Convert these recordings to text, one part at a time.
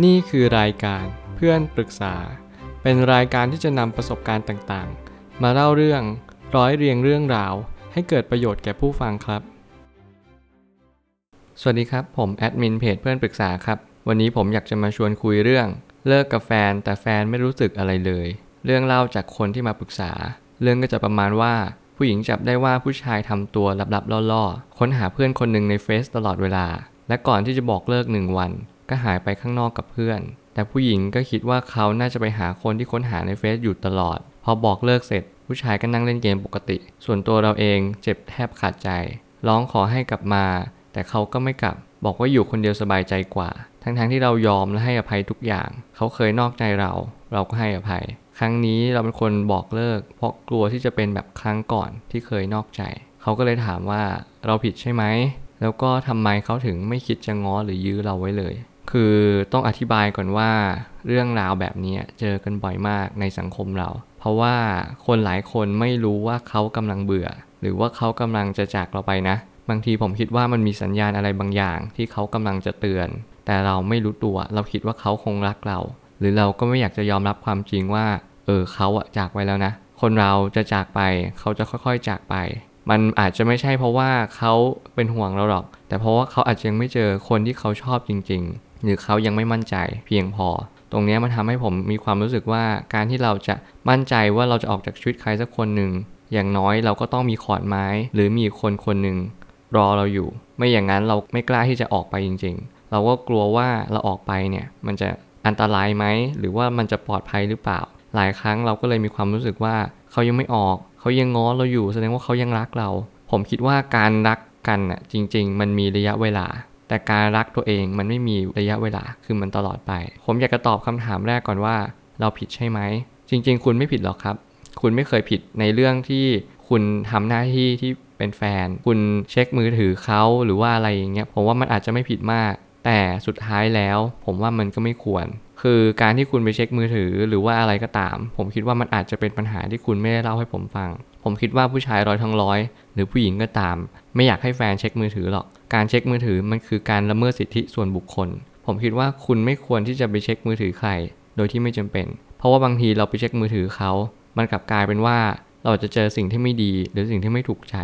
นี่คือรายการเพื่อนปรึกษา เป็นรายการที่จะนำประสบการณ์ต่างๆ มาเล่าเรื่องร้อยเรียงเรื่องราว ให้เกิดประโยชน์แก่ผู้ฟังครับ สวัสดีครับ ผมแอดมินเพจเพื่อนปรึกษาครับ วันนี้ผมอยากจะมาชวนคุยเรื่อง เลิกกับแฟนแต่แฟนไม่รู้สึกอะไรเลย เรื่องเล่าจากคนที่มาปรึกษา เรื่องก็จะประมาณว่า ผู้หญิงจับได้ว่าผู้ชายทำตัวลับๆล่อๆ ค้นหาเพื่อนคนหนึ่งในเฟซตลอดเวลา และก่อนที่จะบอกเลิกหนึ่งวัน ก็หายไปข้างนอกกับเพื่อน แต่ผู้หญิงก็คิดว่าเขาน่าจะไปหาคนที่ค้นหาในเฟซอยู่ตลอด พอบอกเลิกเสร็จ ผู้ชายก็นั่งเล่นเกมปกติ ส่วนตัวเราเองเจ็บแทบขาดใจ ร้องขอให้กลับมา แต่เขาก็ไม่กลับ บอกว่าอยู่คนเดียวสบายใจกว่า ทั้งๆทที่เรายอมและให้อภัยทุกอย่าง เขาเคยนอกใจเรา เราก็ให้อภัย ครั้งนี้เราเป็นคนบอกเลิก เพราะกลัวที่จะเป็นแบบครั้งก่อนที่เคยนอกใจ เขาก็เลยถามว่าเราผิดใช่ไหมแล้วก็ทำไมเขาถึงไม่คิดจะง้อหรือยื้อเราไว้เลย คือต้องอธิบายก่อนว่าเรื่องราวแบบนี้เจอกันบ่อยมากในสังคมเรา เพราะว่าคนหลายคนไม่รู้ว่าเขากำลังเบื่อ หรือว่าเขากำลังจะจากเราไปนะ บางทีผมคิดว่ามันมีสัญญาณอะไรบางอย่าง ที่เขากำลังจะเตือน แต่เราไม่รู้ตัว เราคิดว่าเขาคงรักเรา หรือเราก็ไม่อยากจะยอมรับความจริงว่า เออเขาอะจากไปแล้วนะ คนเราจะจากไป เขาจะค่อยๆจากไป มันอาจจะไม่ใช่เพราะว่าเขาเป็นห่วงเราหรอก แต่เพราะว่าเขาอาจจะยังไม่เจอคนที่เขาชอบจริง ๆ หรือเขายังไม่มั่นใจเพียงพอ ตรงนี้มันทำให้ผมมีความรู้สึกว่าการที่เราจะมั่นใจว่าเราจะออกจากชีวิตใครสักคนหนึ่งอย่างน้อยเราก็ต้องมีขอนไม้ หรือมีคนคนหนึ่งรอเราอยู่ ไม่อย่างนั้นเราไม่กล้าที่จะออกไปจริง ๆ เราก็กลัวว่าเราออกไปเนี่ยมันจะอันตรายไหมหรือว่ามันจะปลอดภัยหรือเปล่า หลายครั้งเราก็เลยมีความรู้สึกว่าเขายังไม่ออก เขายังง้อเราอยู่แสดงว่าเขายังรักเรา ผมคิดว่าการรักกันน่ะจริง ๆ มันมีระยะเวลา แต่การรักตัวเองมันไม่มีระยะเวลาคือมันตลอดไป ผมอยากจะตอบคำถามแรกก่อนว่า เราผิดใช่ไหม จริง ๆ คุณไม่ผิดหรอกครับ คุณไม่เคยผิดในเรื่องที่คุณทำหน้าที่ที่เป็นแฟน คุณเช็คมือถือเขาหรือว่าอะไรอย่างเงี้ยผมว่ามันอาจจะไม่ผิดมาก แต่สุดท้ายแล้ว ผมว่ามันก็ไม่ควร คือการที่คุณไปเช็คมือถือหรือว่าอะไรก็ตาม ผมคิดว่ามันอาจจะเป็นปัญหาที่คุณไม่ได้เล่าให้ผมฟัง ผมคิดว่าผู้ชายร้อยทั้งร้อยหรือผู้หญิงก็ตาม ไม่อยากให้แฟนเช็คมือถือหรอก การเช็คมือถือมันคือการละเมิดสิทธิส่วนบุคคล ผมคิดว่าคุณไม่ควรที่จะไปเช็คมือถือใคร โดยที่ไม่จำเป็น เพราะว่าบางทีเราไปเช็คมือถือเขา มันกลับกลายเป็นว่าเราจะเจอสิ่งที่ไม่ดีหรือสิ่งที่ไม่ถูกใจ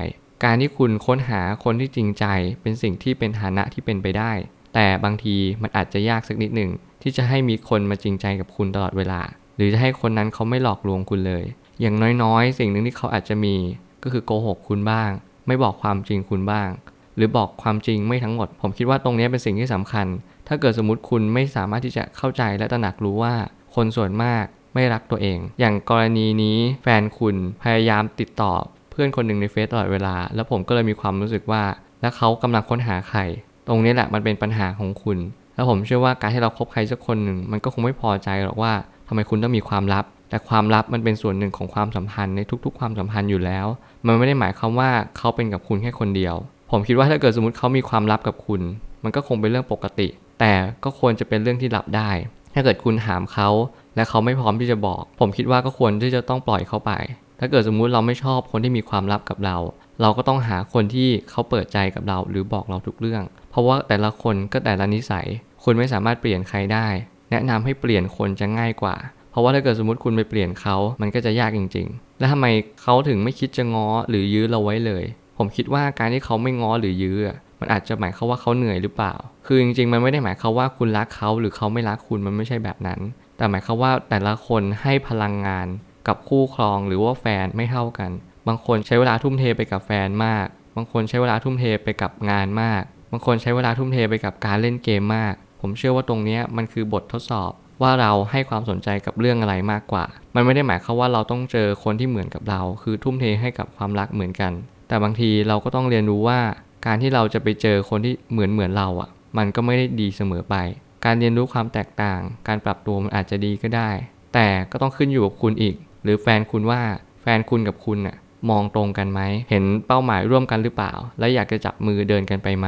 การที่คุณค้นหาคนที่จริงใจ เป็นสิ่งที่เป็นฐานะที่เป็นไปได้ แต่บางทีมันอาจจะยากสักนิดหนึ่งที่จะให้มีคนมาจริงใจกับคุณตลอดเวลา หรือจะให้คนนั้นเขาไม่หลอกลวงคุณเลย อย่างน้อยๆ สิ่งหนึ่งที่เขาอาจจะมีก็คือโกหกคุณบ้าง ไม่บอกความจริงคุณบ้าง หรือบอกความจริงไม่ทั้งหมด ผมคิดว่าตรงนี้เป็นสิ่งที่สำคัญ ถ้าเกิดสมมติคุณไม่สามารถที่จะเข้าใจและตระหนักรู้ว่าคนส่วนมากไม่รักตัวเอง อย่างกรณีนี้แฟนคุณพยายามติดต่อเพื่อนคนหนึ่งในเฟซตลอดเวลา แล้วผมก็เลยมีความรู้สึกว่า แล้วเขากำลังค้นหาใคร ตรงนี้แหละมันเป็นปัญหาของคุณ แล้วผมเชื่อว่าการที่เราคบใครสักคนหนึ่งมันก็คงไม่พอใจหรอกว่าทำไมคุณต้องมีความลับ แต่ความลับมันเป็นส่วนหนึ่งของความสัมพันธ์ในทุกๆ ความสัมพันธ์อยู่แล้ว มันไม่ได้หมายความว่าเขาเป็นกับคุณแค่คนเดียว ผมคิดว่าถ้าเกิดสมมติเขามีความลับกับคุณ มันก็คงเป็นเรื่องปกติ แต่ก็ควรจะเป็นเรื่องที่ลับได้ ถ้าเกิดคุณถามเขาและเขาไม่พร้อมที่จะบอก ผมคิดว่าก็ควรที่จะต้องปล่อยเขาไป ถ้าเกิดสมมุติเราไม่ชอบคนที่มีความลับกับเรา เราก็ต้องหาคนที่เขาเปิดใจกับเรา หรือบอกเราทุกเรื่อง เพราะว่าแต่ละคนก็แต่ละนิสัย คุณไม่สามารถเปลี่ยนใครได้ แนะนำให้เปลี่ยนคนจะง่ายกว่า เพราะว่าถ้าเกิดสมมติคุณไปเปลี่ยนเขา มันก็จะยากจริง ๆ แล้วทำไมเขาถึงไม่คิดจะง้อหรือยื้อเราไว้เลย ผมคิดว่าการที่เขาไม่ง้อหรือยื้อมันอาจจะหมายความว่าเขาเหนื่อยหรือเปล่า คือจริงๆ มันไม่ได้หมายความว่าคุณรักเขาหรือเขาไม่รักคุณมันไม่ใช่แบบนั้น แต่หมายความว่าแต่ละคนให้พลังงานกับคู่ครองหรือว่าแฟนไม่เท่ากัน บางคนใช้เวลาทุ่มเทไปกับแฟนมาก บางคนใช้เวลาทุ่มเทไปกับงานมาก บางคนใช้เวลาทุ่มเทไปกับการเล่นเกมมาก ผมเชื่อว่าตรงนี้มันคือบททดสอบ ว่าเราให้ความสนใจกับเรื่องอะไรมากกว่า มันไม่ได้หมายความว่าเราต้องเจอคนที่เหมือนกับเรา คือทุ่มเทให้กับความรักเหมือนกัน แต่บางทีเราก็ต้องเรียนรู้ว่าการที่เราจะไปเจอคนที่เหมือนเหมือนเราอะ มันก็ไม่ได้ดีเสมอไป การเรียนรู้ความแตกต่าง การปรับตัวมันอาจจะดีก็ได้ แต่ก็ต้องขึ้นอยู่กับคุณอีก หรือแฟนคุณว่าแฟนคุณกับคุณน่ะมองตรงกันไหม เห็นเป้าหมายร่วมกันหรือเปล่า และอยากจะจับมือเดินกันไปไหม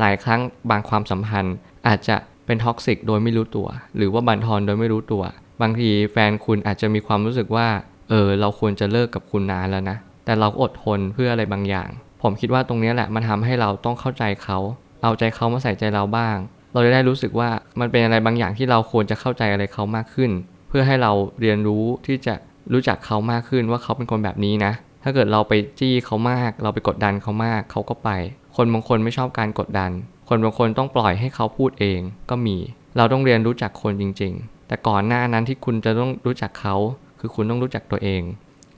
หลายครั้งบางความสัมพันธ์อาจจะ เป็น toxic โดยไม่รู้ตัว หรือว่าบั่นทอนโดยไม่รู้ตัว บางทีแฟนคุณอาจจะมีความรู้สึกว่า เออ เราควรจะเลิกกับคุณนานแล้วนะ แต่เราอดทนเพื่ออะไรบางอย่าง ผมคิดว่าตรงนี้แหละมันทำให้เราต้องเข้าใจเขา เอาใจเขามาใส่ใจเราบ้าง เราจะได้รู้สึกว่ามันเป็นอะไรบางอย่างที่เราควรจะเข้าใจอะไรเขามากขึ้น เพื่อให้เราเรียนรู้ที่จะรู้จักเขามากขึ้นว่าเขาเป็นคนแบบนี้นะ ถ้าเกิดเราไปจี้เขามาก เราไปกดดันเขามาก เขาก็ไป คนบางคนไม่ชอบการกดดัน คนบางคนต้องปล่อยให้เขาพูดเองก็มี เราต้องเรียนรู้จักคนจริง ๆ แต่ก่อนหน้านั้นที่คุณจะต้องรู้จักเขา คือคุณต้องรู้จักตัวเอง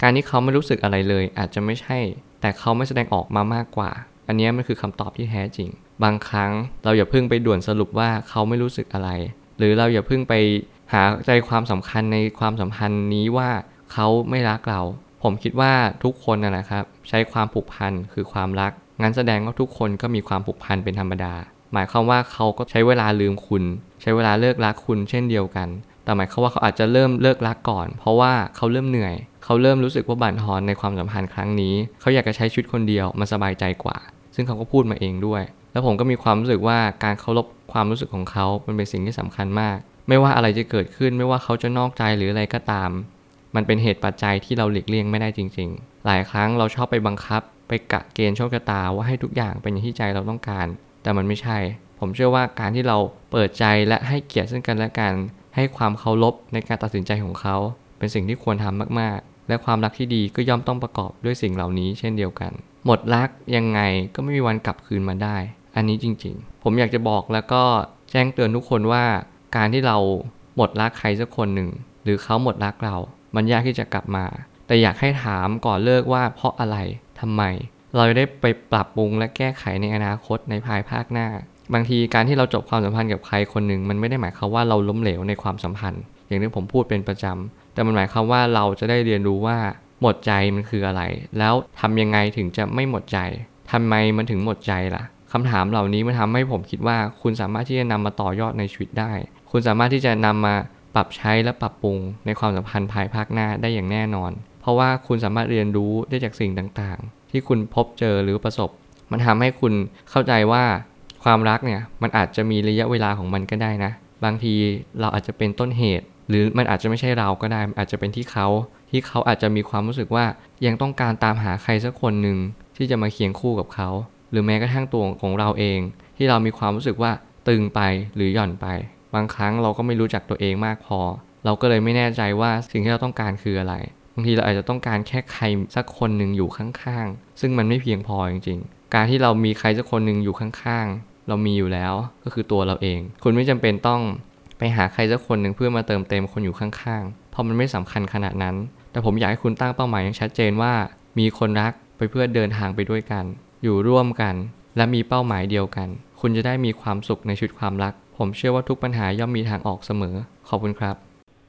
การที่เขาไม่รู้สึกอะไรเลย อาจจะไม่ใช่ แต่เขาไม่แสดงออกมามากกว่า อันนี้มันคือคำตอบที่แท้จริง บางครั้งเราอย่าเพิ่งไปด่วนสรุปว่าเขาไม่รู้สึกอะไร หรือเราอย่าเพิ่งไปหาใจความสำคัญในความสัมพันธ์นี้ว่าเขาไม่รักเรา ผมคิดว่าทุกคนนะครับ ใช้ความผูกพันคือความรัก งั้นแสดงว่าทุกคนก็มีความผูกพันเป็นธรรมดา หมายความว่าเขาก็ใช้เวลาลืมคุณ ใช้เวลาเลิกรักคุณเช่นเดียวกัน แต่หมายความว่าเขาอาจจะเริ่มเลิกรักก่อน เพราะว่าเขาเริ่มเหนื่อย เขาเริ่มรู้สึกว่าบั่นทอนในความสัมพันธ์ครั้งนี้ เขาอยากจะใช้ชีวิตคนเดียวมันสบายใจกว่า ซึ่งเขาก็พูดมาเองด้วย แล้วผมก็มีความรู้สึกว่าการเคารพความรู้สึกของเขามันเป็นสิ่งที่สำคัญมาก ไม่ว่าอะไรจะเกิดขึ้น ไม่ว่าเขาจะนอกใจหรืออะไรก็ตาม มันเป็นเหตุปัจจัยที่เราหลีกเลี่ยงไม่ได้จริง ๆ หลายครั้งเราชอบไปบังคับ ไปกะเกณฑ์โชคชะตาว่าให้ทุกอย่างเป็นอย่างที่ใจเราต้องการ แต่มันไม่ใช่ ผมเชื่อว่าการที่เราเปิดใจและให้เกียรติซึ่งกันและกัน ให้ความเคารพในการตัดสินใจของเขา เป็นสิ่งที่ควรทำมากๆ และความรักที่ดีก็ย่อมต้องประกอบด้วยสิ่งเหล่านี้เช่นเดียวกัน หมดรักยังไงก็ไม่มีวันกลับคืนมาได้ อันนี้จริง ๆ ผมอยากจะบอกแล้วก็แจ้งเตือนทุกคนว่า การที่เราหมดรักใครสักคนหนึ่ง หรือเขาหมดรักเรา มันยากที่จะกลับมา แต่อยากให้ถามก่อนเลิกว่าเพราะอะไร ทำไม เราจะได้ไปปรับปรุงและแก้ไขในอนาคตในภายภาคหน้า บางทีการที่เราจบความสัมพันธ์กับใครคนหนึ่งมันไม่ได้หมายความว่าเราล้มเหลวในความสัมพันธ์ อย่างที่ผมพูดเป็นประจำแต่มันหมายความว่าเราจะได้เรียนรู้ว่าหมดใจมันคืออะไร แล้วทำยังไงถึงจะไม่หมดใจทำไมมันถึงหมดใจล่ะคำถามเหล่านี้มันทำให้ผมคิดว่าคุณสามารถที่จะนำมาต่อยอดในชีวิตได้ คุณสามารถที่จะนำมาปรับใช้และปรับปรุงในความสัมพันธ์ภายภาคหน้าได้อย่างแน่นอน เพราะว่าคุณสามารถเรียนรู้ได้จากสิ่งต่างๆ ที่คุณพบเจอหรือประสบ มันทำให้คุณเข้าใจว่าความรักเนี่ยมันอาจจะมีระยะเวลาของมันก็ได้นะ บางทีเราอาจจะเป็นต้นเหตุ หรือมันอาจจะไม่ใช่เราก็ได้อาจจะเป็นที่เขา ที่เขาอาจจะมีความรู้สึกว่ายังต้องการตามหาใครสักคนหนึ่งที่จะมาเคียงคู่กับเขา หรือแม้กระทั่งตัวของเราเอง ที่เรามีความรู้สึกว่าตึงไปหรือหย่อนไป บางครั้งเราก็ไม่รู้จักตัวเองมากพอ เราก็เลยไม่แน่ใจว่าสิ่งที่เราต้องการคืออะไร บางทีเราอาจจะต้องการแค่ใครสักคนหนึ่งอยู่ข้างๆ ซึ่งมันไม่เพียงพอจริงๆ การที่เรามีใครสักคนหนึ่งอยู่ข้างๆ เรามีอยู่แล้วก็คือตัวเราเอง คุณไม่จำเป็นต้องไปหาใครสักคนหนึ่งเพื่อมาเติมเต็มคนอยู่ข้างๆ เพราะมันไม่สำคัญขนาดนั้น แต่ผมอยากให้คุณตั้งเป้าหมายอย่างชัดเจนว่า มีคนรักไปเพื่อเดินทางไปด้วยกัน อยู่ร่วมกัน และมีเป้าหมายเดียวกัน คุณจะได้มีความสุขในชีวิตความรัก ผมเชื่อว่าทุกปัญหาย่อมมีทางออกเสมอ ขอบคุณครับ